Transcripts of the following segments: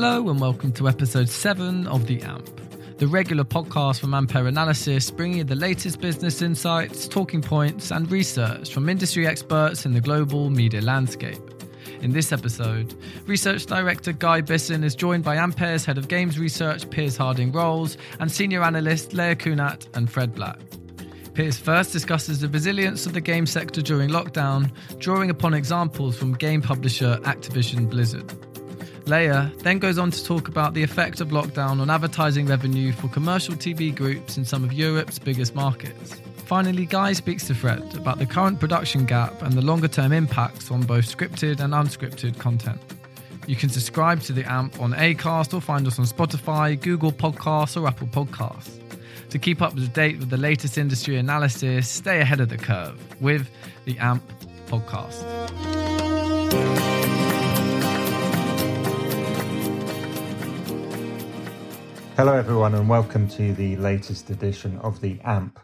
Hello and welcome to episode 7 of The AMP, the regular podcast from Ampere Analysis, bringing you the latest business insights, talking points, and research from industry experts in the global media landscape. In this episode, research director Guy Bisson is joined by Ampere's head of games research Piers Harding Rolls and senior analyst Lea Cunat and Fred Black. Piers first discusses the resilience of the game sector during lockdown, drawing upon examples from game publisher Activision Blizzard. Lea then goes on to talk about the effect of lockdown on advertising revenue for commercial TV groups in some of Europe's biggest markets. Finally, Guy speaks to Fred about the current production gap and the longer term impacts on both scripted and unscripted content. You can subscribe to the AMP on Acast or find us on Spotify, Google Podcasts, or Apple Podcasts. To keep up to date with the latest industry analysis, stay ahead of the curve with the AMP podcast. Hello, everyone, and welcome to the latest edition of the AMP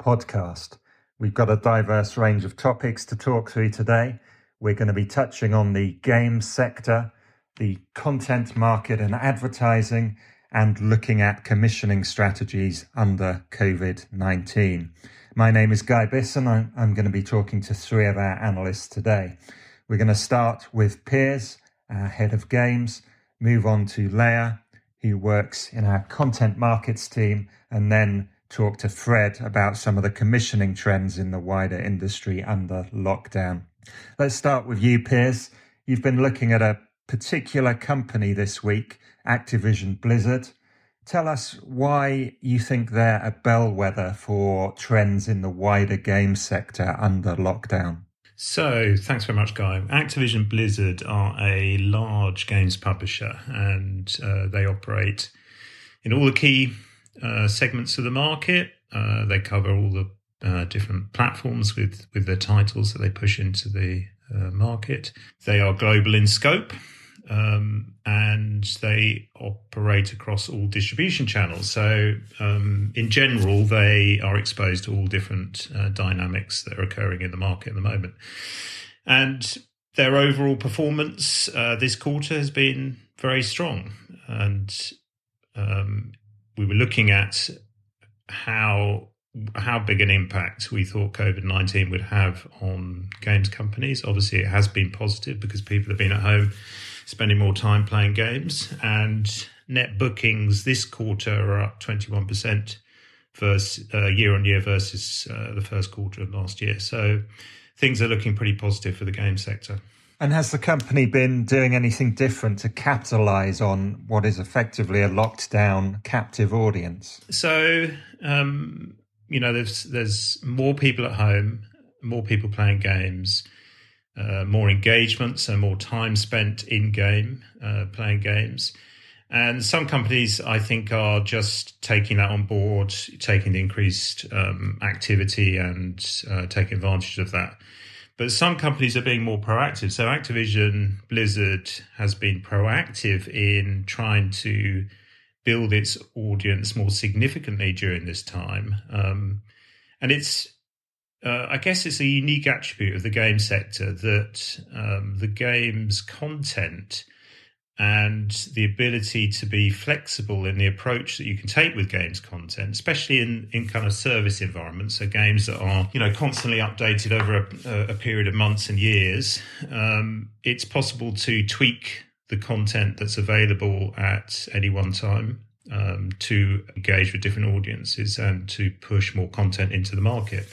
podcast. We've got a diverse range of topics to talk through today. We're going to be touching on the game sector, the content market and advertising, and looking at commissioning strategies under COVID 19. My name is Guy Bisson. I'm, going to be talking to three of our analysts today. We're going to start with Piers, our head of games, move on to Lea, who works in our content markets team, and then talk to Fred about some of the commissioning trends in the wider industry under lockdown. Let's start with you, Piers. You've been looking at a particular company this week, Activision Blizzard. Tell us why you think they're a bellwether for trends in the wider game sector under lockdown. So, thanks very much, Guy. Activision Blizzard are a large games publisher and uh, they operate in all the key uh, segments of the market. Uh, they cover all the uh, different platforms with, with their titles that they push into the uh, market. They are global in scope um, and they operate across all distribution channels. So, um, in general, they are exposed to all different uh, dynamics that are occurring in the market at the moment. And their overall performance uh, this quarter has been very strong. And um, we were looking at how how big an impact we thought COVID 19 would have on games companies. Obviously, it has been positive because people have been at home spending more time playing games. And net bookings this quarter are up 21% versus, uh, year on year versus uh, the first quarter of last year. So things are looking pretty positive for the game sector. And has the company been doing anything different to capitalize on what is effectively a locked down captive audience? So, um, you know, there's there's more people at home, more people playing games uh, more engagement, so more time spent in game uh, playing games. And some companies, I think, are just taking that on board, taking the increased um, activity and uh, taking advantage of that. But some companies are being more proactive. So Activision Blizzard has been proactive in trying to build its audience more significantly during this time. Um, and it's uh, I guess it's a unique attribute of the game sector that um, the game's content and the ability to be flexible in the approach that you can take with games content, especially in, in kind of service environments, so games that are you know constantly updated over a, a period of months and years. Um, it's possible to tweak the content that's available at any one time um, to engage with different audiences and to push more content into the market.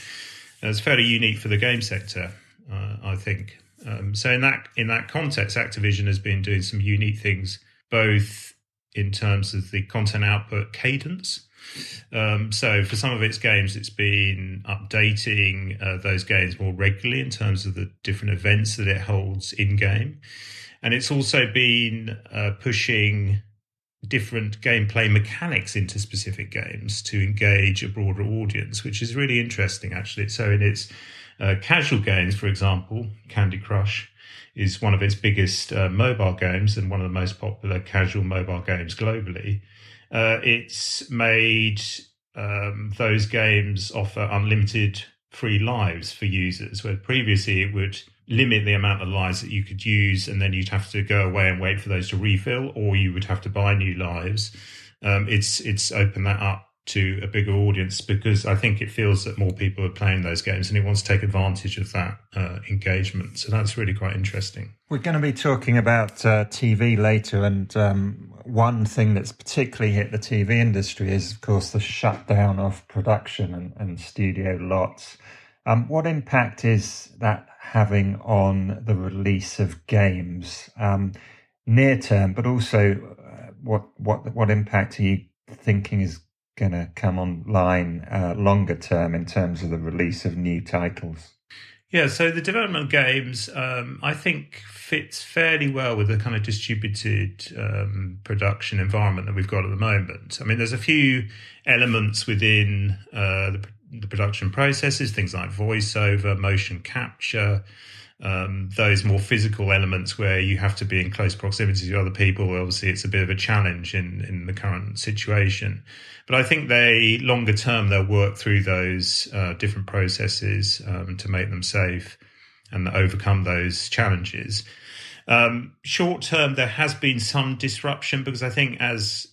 It's fairly unique for the game sector, uh, I think. Um, so in that in that context, Activision has been doing some unique things, both in terms of the content output cadence. Um, so for some of its games, it's been updating uh, those games more regularly in terms of the different events that it holds in game, and it's also been uh, pushing different gameplay mechanics into specific games to engage a broader audience, which is really interesting, actually. So, in its uh, casual games, for example, Candy Crush is one of its biggest uh, mobile games and one of the most popular casual mobile games globally. Uh, it's made um, those games offer unlimited free lives for users, where previously it would limit the amount of lives that you could use, and then you'd have to go away and wait for those to refill, or you would have to buy new lives. Um, it's it's opened that up to a bigger audience because I think it feels that more people are playing those games and it wants to take advantage of that uh, engagement. So that's really quite interesting. We're going to be talking about uh, TV later, and um, one thing that's particularly hit the TV industry is, of course, the shutdown of production and, and studio lots. Um, what impact is that having on the release of games um, near term, but also uh, what what what impact are you thinking is going to come online uh, longer term in terms of the release of new titles? Yeah, so the development of games, um, I think, fits fairly well with the kind of distributed um, production environment that we've got at the moment. I mean, there's a few elements within uh, the, the production processes, things like voiceover, motion capture, um, those more physical elements where you have to be in close proximity to other people. Obviously, it's a bit of a challenge in, in the current situation. But I think they, longer term, they'll work through those uh, different processes um, to make them safe and overcome those challenges. Um, short term, there has been some disruption because I think as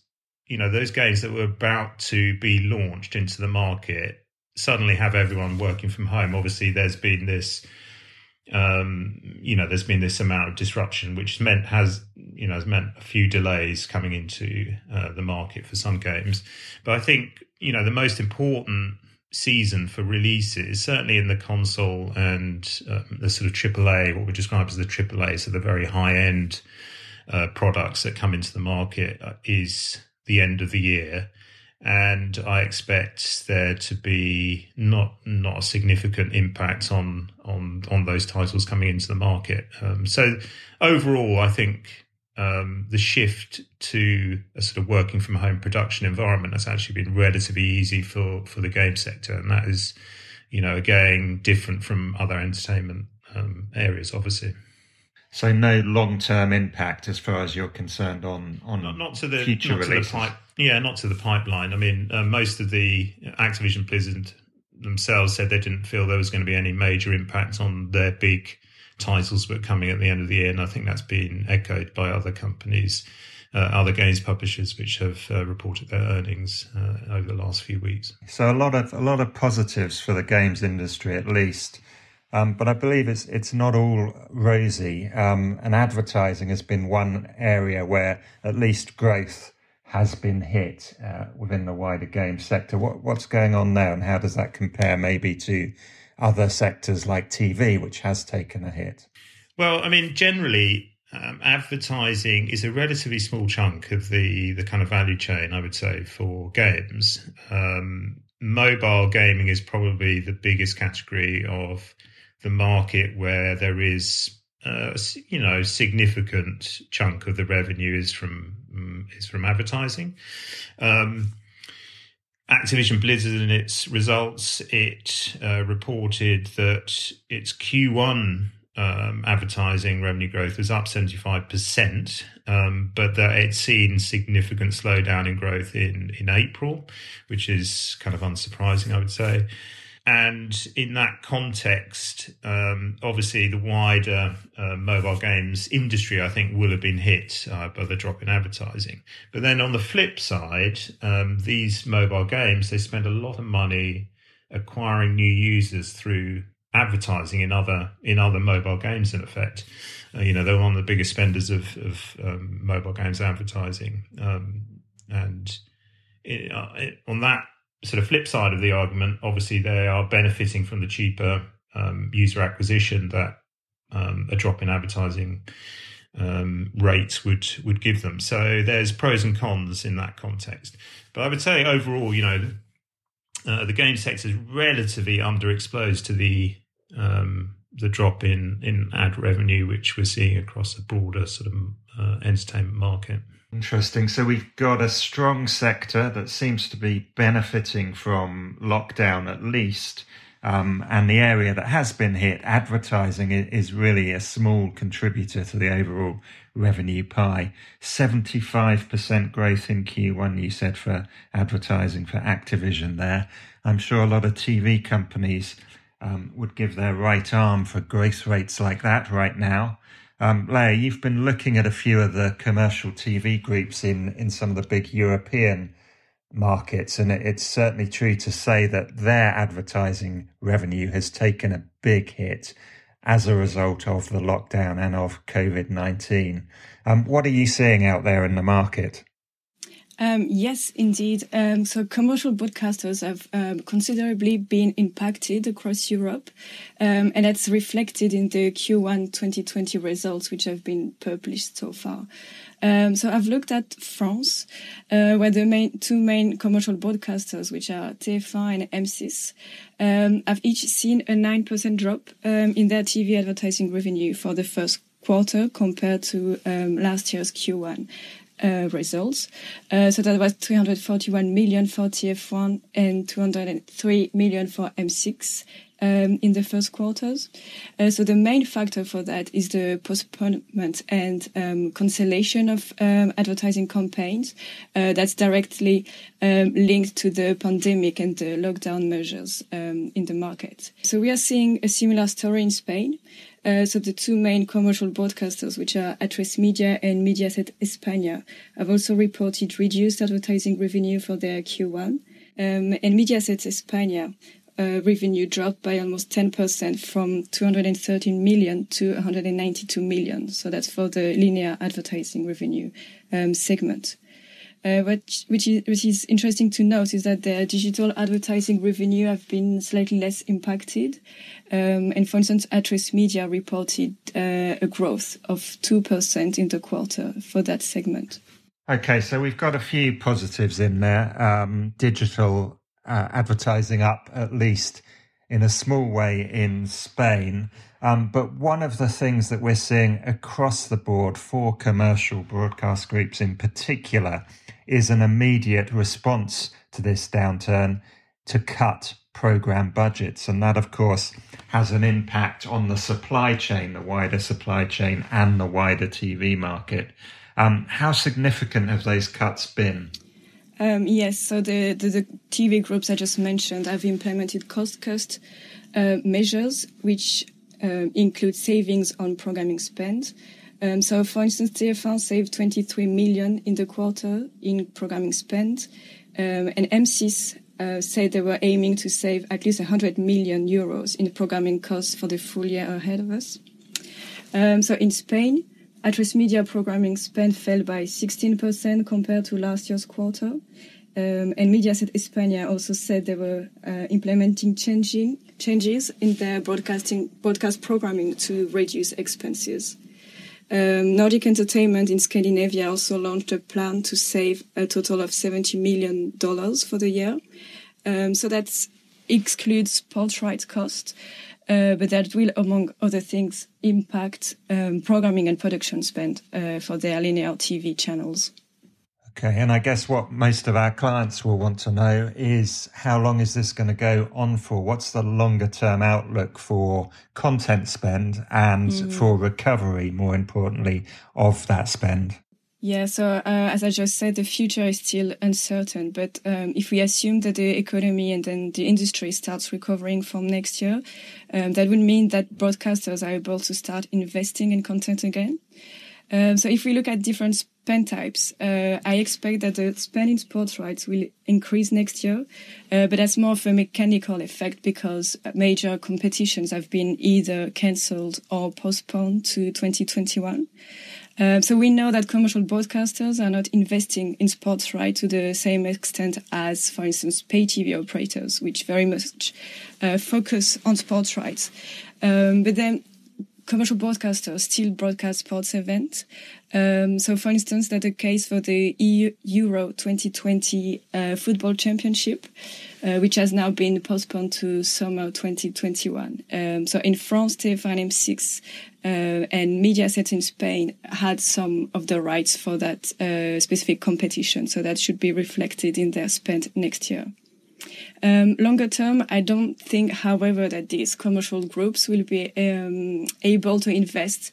you know, those games that were about to be launched into the market suddenly have everyone working from home. Obviously, there's been this um, you know, there's been this amount of disruption, which meant has you know has meant a few delays coming into uh, the market for some games. But I think you know the most important season for releases, certainly in the console and uh, the sort of AAA, what we describe as the AAA, so the very high end uh, products that come into the market, uh, is the end of the year and I expect there to be not not a significant impact on on on those titles coming into the market. Um, so overall, I think um, the shift to a sort of working from home production environment has actually been relatively easy for for the game sector, and that is, you know, again different from other entertainment um, areas, obviously. So no long term impact as far as you're concerned on on not, not to the future not releases. To the pipe, yeah, not to the pipeline. I mean, uh, most of the Activision Blizzard themselves said they didn't feel there was going to be any major impact on their big titles that were coming at the end of the year, and I think that's been echoed by other companies, uh, other games publishers, which have uh, reported their earnings uh, over the last few weeks. So a lot of a lot of positives for the games industry, at least. Um, but I believe it's it's not all rosy. Um, and advertising has been one area where at least growth has been hit uh, within the wider game sector. What what's going on there, and how does that compare maybe to other sectors like TV, which has taken a hit? Well, I mean, generally, um, advertising is a relatively small chunk of the the kind of value chain. I would say for games, um, mobile gaming is probably the biggest category of the market where there is uh, you know significant chunk of the revenue is from um, is from advertising. Um, Activision Blizzard in its results, it uh, reported that its Q1 um, advertising revenue growth was up 75%, um, but that it's seen significant slowdown in growth in, in April, which is kind of unsurprising, I would say. And in that context, um, obviously the wider uh, mobile games industry, I think, will have been hit uh, by the drop in advertising. But then on the flip side, um, these mobile games, they spend a lot of money acquiring new users through advertising in other in other mobile games. In effect, uh, you know, they're one of the biggest spenders of, of um, mobile games advertising, um, and it, uh, it, on that sort of flip side of the argument, obviously they are benefiting from the cheaper um, user acquisition that um, a drop in advertising um, rates would would give them. So there's pros and cons in that context. But I would say overall, you know, uh, the game sector is relatively underexposed to the um, the drop in in ad revenue, which we're seeing across a broader sort of uh, entertainment market. Interesting. So we've got a strong sector that seems to be benefiting from lockdown at least. Um, and the area that has been hit, advertising, is really a small contributor to the overall revenue pie. 75% growth in Q1, you said, for advertising for Activision there. I'm sure a lot of TV companies um, would give their right arm for growth rates like that right now. Um, you've been looking at a few of the commercial TV groups in, in some of the big European markets, and it, it's certainly true to say that their advertising revenue has taken a big hit as a result of the lockdown and of COVID 19. Um, what are you seeing out there in the market? Um, yes, indeed. Um, so commercial broadcasters have um, considerably been impacted across Europe, um, and that's reflected in the Q1 2020 results, which have been published so far. Um, so I've looked at France, uh, where the main, two main commercial broadcasters, which are TF1 and M6, um, have each seen a 9% drop in their TV advertising revenue for the first quarter compared to last year's Q1 uh, results. Uh, so that was 341 million for TF1 and 203 million for M6 um, in the first quarters. Uh, so the main factor for that is the postponement and um, cancellation of um, advertising campaigns. Uh, that's directly um, linked to the pandemic and the lockdown measures um, in the market. So we are seeing a similar story in Spain. Uh, so the two main commercial broadcasters, which are Atresmedia and Mediaset España, have also reported reduced advertising revenue for their Q1. Um, and Mediaset España uh, revenue dropped by almost 10% from 213 million to 192 million. So that's for the linear advertising revenue um, segment. Uh, what, which, is, which is interesting to note is that the digital advertising revenue have been slightly less impacted. Um, and for instance, Atresmedia reported uh, a growth of 2% in the quarter for that segment. Okay, so we've got a few positives in there. Um, digital uh, advertising up at least in a small way in Spain. Um, but one of the things that we're seeing across the board for commercial broadcast groups in particular is an immediate response to this downturn to cut program budgets. And that, of course, has an impact on the supply chain, the wider supply chain, and the wider TV market. Um, how significant have those cuts been? Um, yes, so the, the, the, TV groups I just mentioned have implemented cost cost uh, measures, which uh, include savings on programming spend. Um, so, for instance, TF1 saved 23 million in the quarter in programming spend, um, and M6 uh, said they were aiming to save at least 100 million euros in programming costs for the full year ahead of us. Um, so, in Spain, Atresmedia programming spend fell by 16% compared to last year's quarter. Um, and Mediaset España also said they were uh, implementing changing changes in their broadcasting broadcast programming to reduce expenses. Um, Nordic Entertainment in Scandinavia also launched a plan to save a total of $70 million for the year. Um, so that excludes sports rights costs, uh, but that will, among other things, impact um, programming and production spend uh, for their linear TV channels. Okay, and I guess what most of our clients will want to know is how long is this going to go on for? What's the longer term outlook for content spend and mm. for recovery, more importantly, of that spend? Yeah, so uh, as I just said, the future is still uncertain. But um, if we assume that the economy and then the industry starts recovering from next year, um, that would mean that broadcasters are able to start investing in content again. Um, so if we look at different spend types, uh, I expect that the spend in sports rights will increase next year, uh, but that's more of a mechanical effect because major competitions have been either cancelled or postponed to 2021. Um, so we know that commercial broadcasters are not investing in sports rights to the same extent as, for instance, pay TV operators, which very much uh, focus on sports rights. Um, but then commercial broadcasters still broadcast sports events. Um, so, for instance, that's the case for the EU Euro 2020 uh, football championship, uh, which has now been postponed to summer 2021. Um, so, in France, TF1 M6 uh, and Mediaset in Spain had some of the rights for that uh, specific competition. So, that should be reflected in their spend next year. Um, longer term, I don't think, however, that these commercial groups will be um, able to invest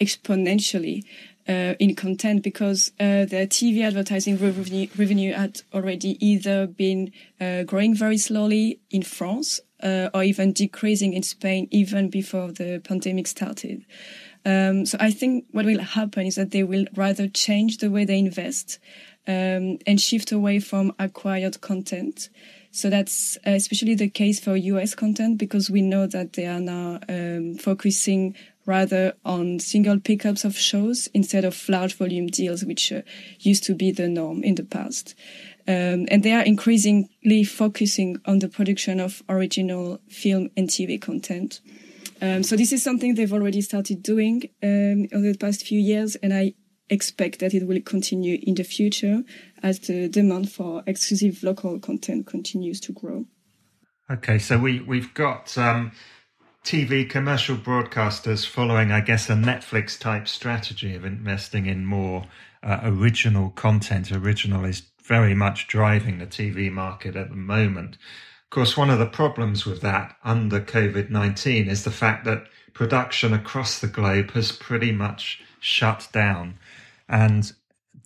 exponentially uh, in content because uh, TV advertising revenue, revenue had already either been uh, growing very slowly in France uh, or even decreasing in Spain even before the pandemic started. Um, so I think what will happen is that they will rather change the way they invest um, and shift away from acquired content. So that's especially the case for US content because we know that they are now um, focusing rather on single pickups of shows instead of large volume deals, which uh, used to be the norm in the past. Um, and they are increasingly focusing on the production of original film and TV content. Um, so this is something they've already started doing um, over the past few years, and I expect that it will continue in the future as the demand for exclusive local content continues to grow. Okay, so we we've got um, TV commercial broadcasters following, I guess, a Netflix type strategy of investing in more uh, original content. Original is very much driving the TV market at the moment. Of course, one of the problems with that under COVID 19 is the fact that production across the globe has pretty much shut down. And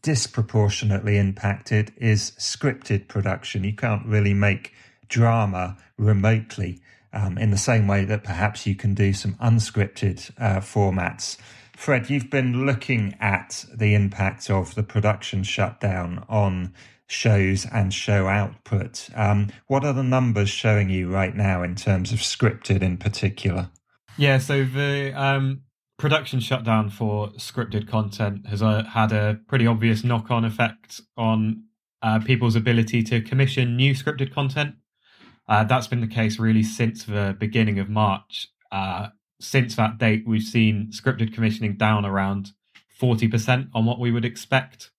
disproportionately impacted is scripted production. You can't really make drama remotely um, in the same way that perhaps you can do some unscripted uh, formats. Fred, you've been looking at the impact of the production shutdown on shows and show output. Um, what are the numbers showing you right now in terms of scripted in particular? Yeah, so the um, production shutdown for scripted content has uh, had a pretty obvious knock on effect on uh, people's ability to commission new scripted content. Uh, that's been the case really since the beginning of March. Uh, since that date, we've seen scripted commissioning down around 40% on what we would expect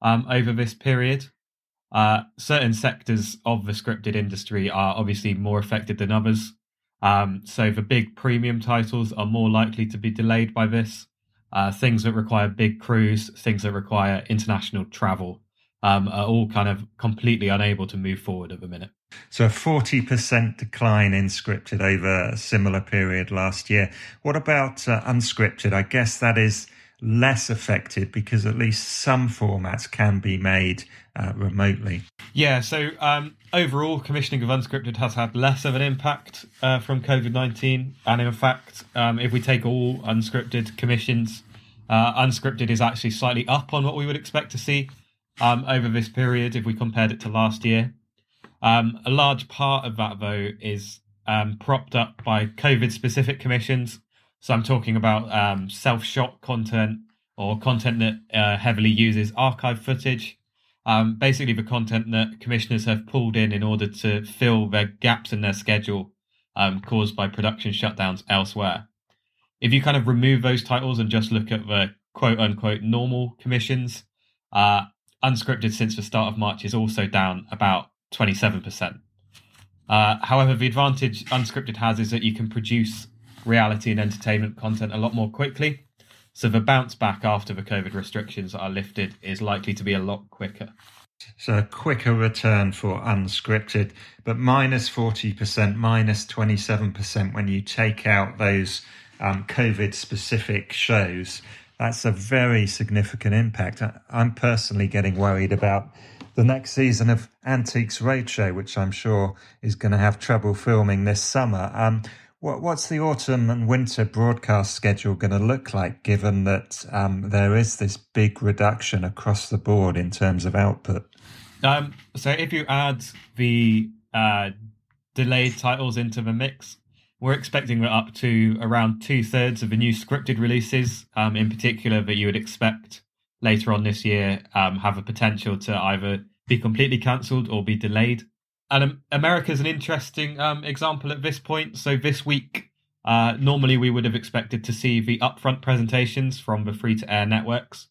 um, over this period. Uh, certain sectors of the scripted industry are obviously more affected than others. Um, so the big premium titles are more likely to be delayed by this. Uh, things that require big crews, things that require international travel, um, are all kind of completely unable to move forward at the minute. So a 40% decline in scripted over a similar period last year. What about uh, unscripted? I guess that is less affected because at least some formats can be made uh, remotely. Yeah, so um, overall, commissioning of unscripted has had less of an impact uh, from COVID 19. And in fact, um, if we take all unscripted commissions, uh, unscripted is actually slightly up on what we would expect to see um, over this period if we compared it to last year. Um, a large part of that, though, is um, propped up by COVID specific commissions. So I'm talking about um, self shot content or content that uh, heavily uses archive footage. Um, basically, the content that commissioners have pulled in in order to fill their gaps in their schedule um, caused by production shutdowns elsewhere. If you kind of remove those titles and just look at the quote unquote normal commissions, uh, unscripted since the start of March is also down about 27%. Uh, however, the advantage unscripted has is that you can produce reality and entertainment content a lot more quickly. So the bounce back after the COVID restrictions are lifted is likely to be a lot quicker. So a quicker return for unscripted, but minus 40%, minus 27% when you take out those um, COVID specific shows. That's a very significant impact. I'm personally getting worried about the next season of Antiques Roadshow, which I'm sure is going to have trouble filming this summer. Um, what's the autumn and winter broadcast schedule going to look like, given that um, there is this big reduction across the board in terms of output? Um, so, if you add the uh, delayed titles into the mix, we're expecting that up to around two thirds of the new scripted releases, um, in particular, that you would expect later on this year um, have a potential to either be completely cancelled or be delayed. And America is an interesting um, example at this point. So this week, uh, normally we would have expected to see the upfront presentations from the free to air networks.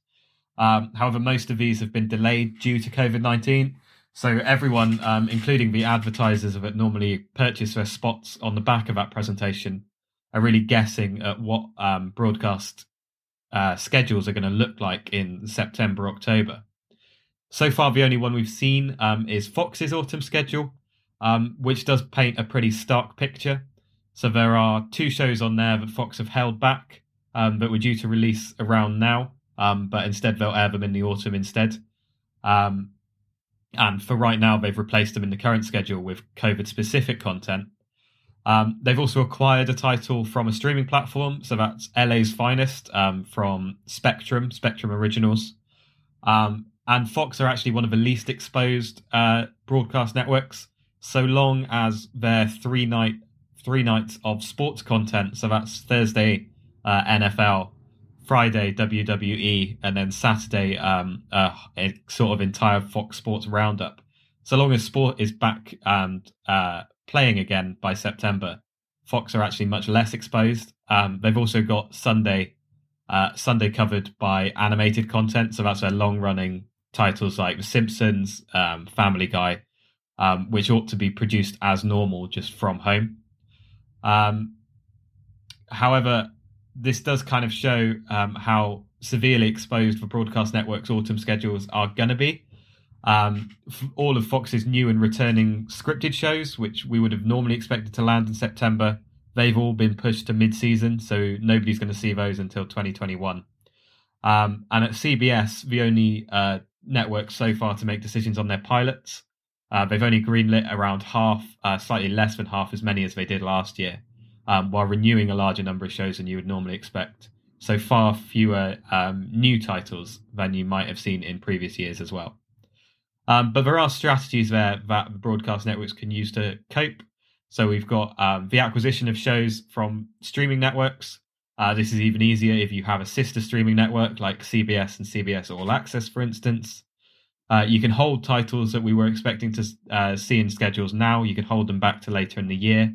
Um, however, most of these have been delayed due to COVID 19. So everyone, um, including the advertisers that normally purchase their spots on the back of that presentation, are really guessing at what um, broadcast uh, schedules are going to look like in September, October. So far, the only one we've seen um, is Fox's autumn schedule, um, which does paint a pretty stark picture. So there are two shows on there that Fox have held back, um, but were due to release around now. um, but instead they'll air them in the autumn instead. Um, and for right now, they've replaced them in the current schedule with COVID specific content. Um, they've also acquired a title from a streaming platform, so that's LA's Finest from Spectrum, Spectrum Originals. Um, and Fox are actually one of the least exposed uh, broadcast networks, so long as their three night three nights of sports content, so that's Thursday uh, NFL, Friday WWE, and then Saturday um, uh, a sort of entire Fox Sports roundup. So long as sport is back and uh, playing again by September, Fox are actually much less exposed. Um, they've also got Sunday uh, Sunday covered by animated content, so that's their long running titles like The Simpsons, um, Family Guy, um, which ought to be produced as normal just from home. Um, however, this does kind of show um, how severely exposed the broadcast network's autumn schedules are going to be. Um, all of Fox's new and returning scripted shows, which we would have normally expected to land in September, they've all been pushed to mid-season, so nobody's going to see those until 2021. Um, and at CBS, the only uh, network so far to make decisions on their pilots, uh, they've only greenlit around half, uh, slightly less than half as many as they did last year, um, while renewing a larger number of shows than you would normally expect. So far fewer um, new titles than you might have seen in previous years as well. Um, but there are strategies there that broadcast networks can use to cope. So we've got um, the acquisition of shows from streaming networks. Uh, this is even easier if you have a sister streaming network like CBS and CBS All Access, for instance. Uh, you can hold titles that we were expecting to uh, see in schedules now. You can hold them back to later in the year.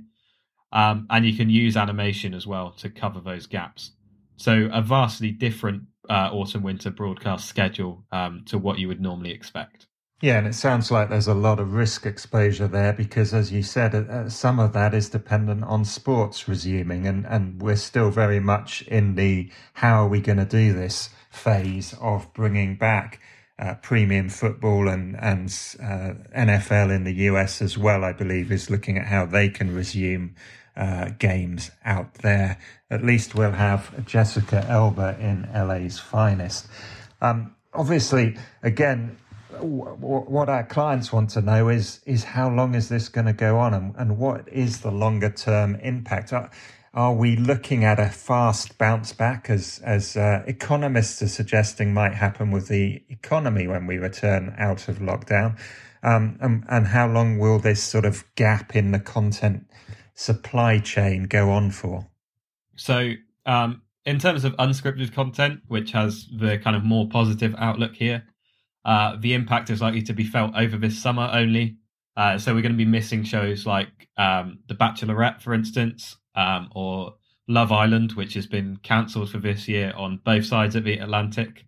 Um, and you can use animation as well to cover those gaps. So, a vastly different uh, autumn winter broadcast schedule um, to what you would normally expect. Yeah, and it sounds like there's a lot of risk exposure there because, as you said, uh, some of that is dependent on sports resuming, and, and we're still very much in the how are we going to do this phase of bringing back uh, premium football and and uh, NFL in the US as well. I believe is looking at how they can resume uh, games out there. At least we'll have Jessica Alba in LA's finest. Um, obviously, again, what our clients want to know is is how long is this going to go on and, and what is the longer term impact? Are, are, we looking at a fast bounce back as as uh, economists are suggesting might happen with the economy when we return out of lockdown? Um, and, and how long will this sort of gap in the content supply chain go on for? So um, in terms of unscripted content which has the kind of more positive outlook here uh, the impact is likely to be felt over this summer only. Uh, so we're going to be missing shows like um, The Bachelorette, for instance, um, or Love Island, which has been cancelled for this year on both sides of the Atlantic.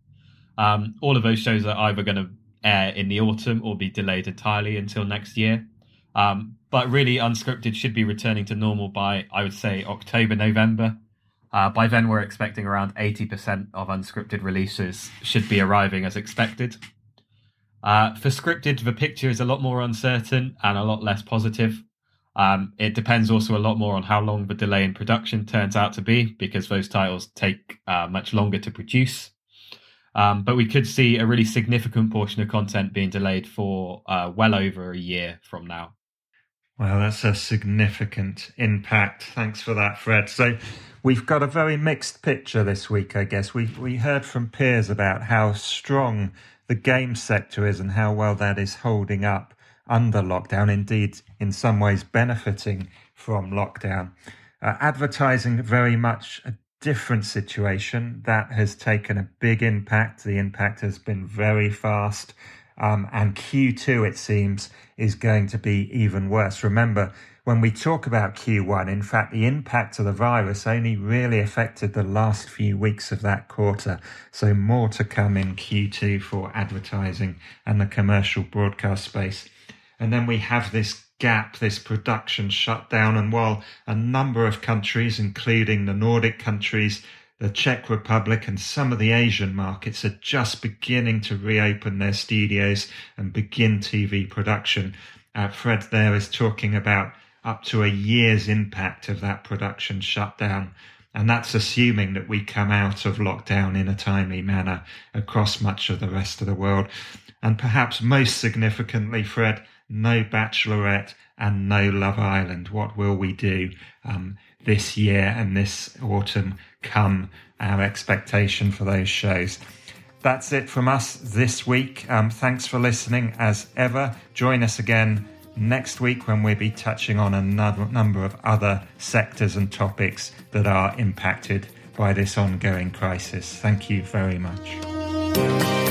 Um, all of those shows are either going to air in the autumn or be delayed entirely until next year. Um, but really, unscripted should be returning to normal by, I would say, October, November. Uh, by then, we're expecting around 80% of unscripted releases should be arriving as expected. Uh, for scripted, the picture is a lot more uncertain and a lot less positive. Um, it depends also a lot more on how long the delay in production turns out to be, because those titles take uh, much longer to produce. Um, but we could see a really significant portion of content being delayed for uh, well over a year from now. Well, that's a significant impact. Thanks for that, Fred. So, we've got a very mixed picture this week, I guess. We we heard from Piers about how strong the game sector is and how well that is holding up under lockdown, indeed, in some ways benefiting from lockdown. Uh, advertising, very much a different situation. That has taken a big impact. The impact has been very fast. Um, and Q2, it seems, is going to be even worse. Remember, when we talk about Q1, in fact, the impact of the virus only really affected the last few weeks of that quarter. So more to come in Q2 for advertising and the commercial broadcast space. And then we have this gap, this production shutdown. And while a number of countries, including the Nordic countries, the Czech Republic and some of the Asian markets are just beginning to reopen their studios and begin TV production. Uh, Fred there is talking about up to a year's impact of that production shutdown And that's assuming that we come out of lockdown in a timely manner across much of the rest of the world. And perhaps most significantly, Fred, no Bachelorette and no Love Island. What will we do um, this year and this autumn come our expectation for those shows? That's it from us this week. Um, thanks for listening as ever. Join us again next week when we'll be touching on a number of other sectors and topics that are impacted by this ongoing crisis. Thank you very much.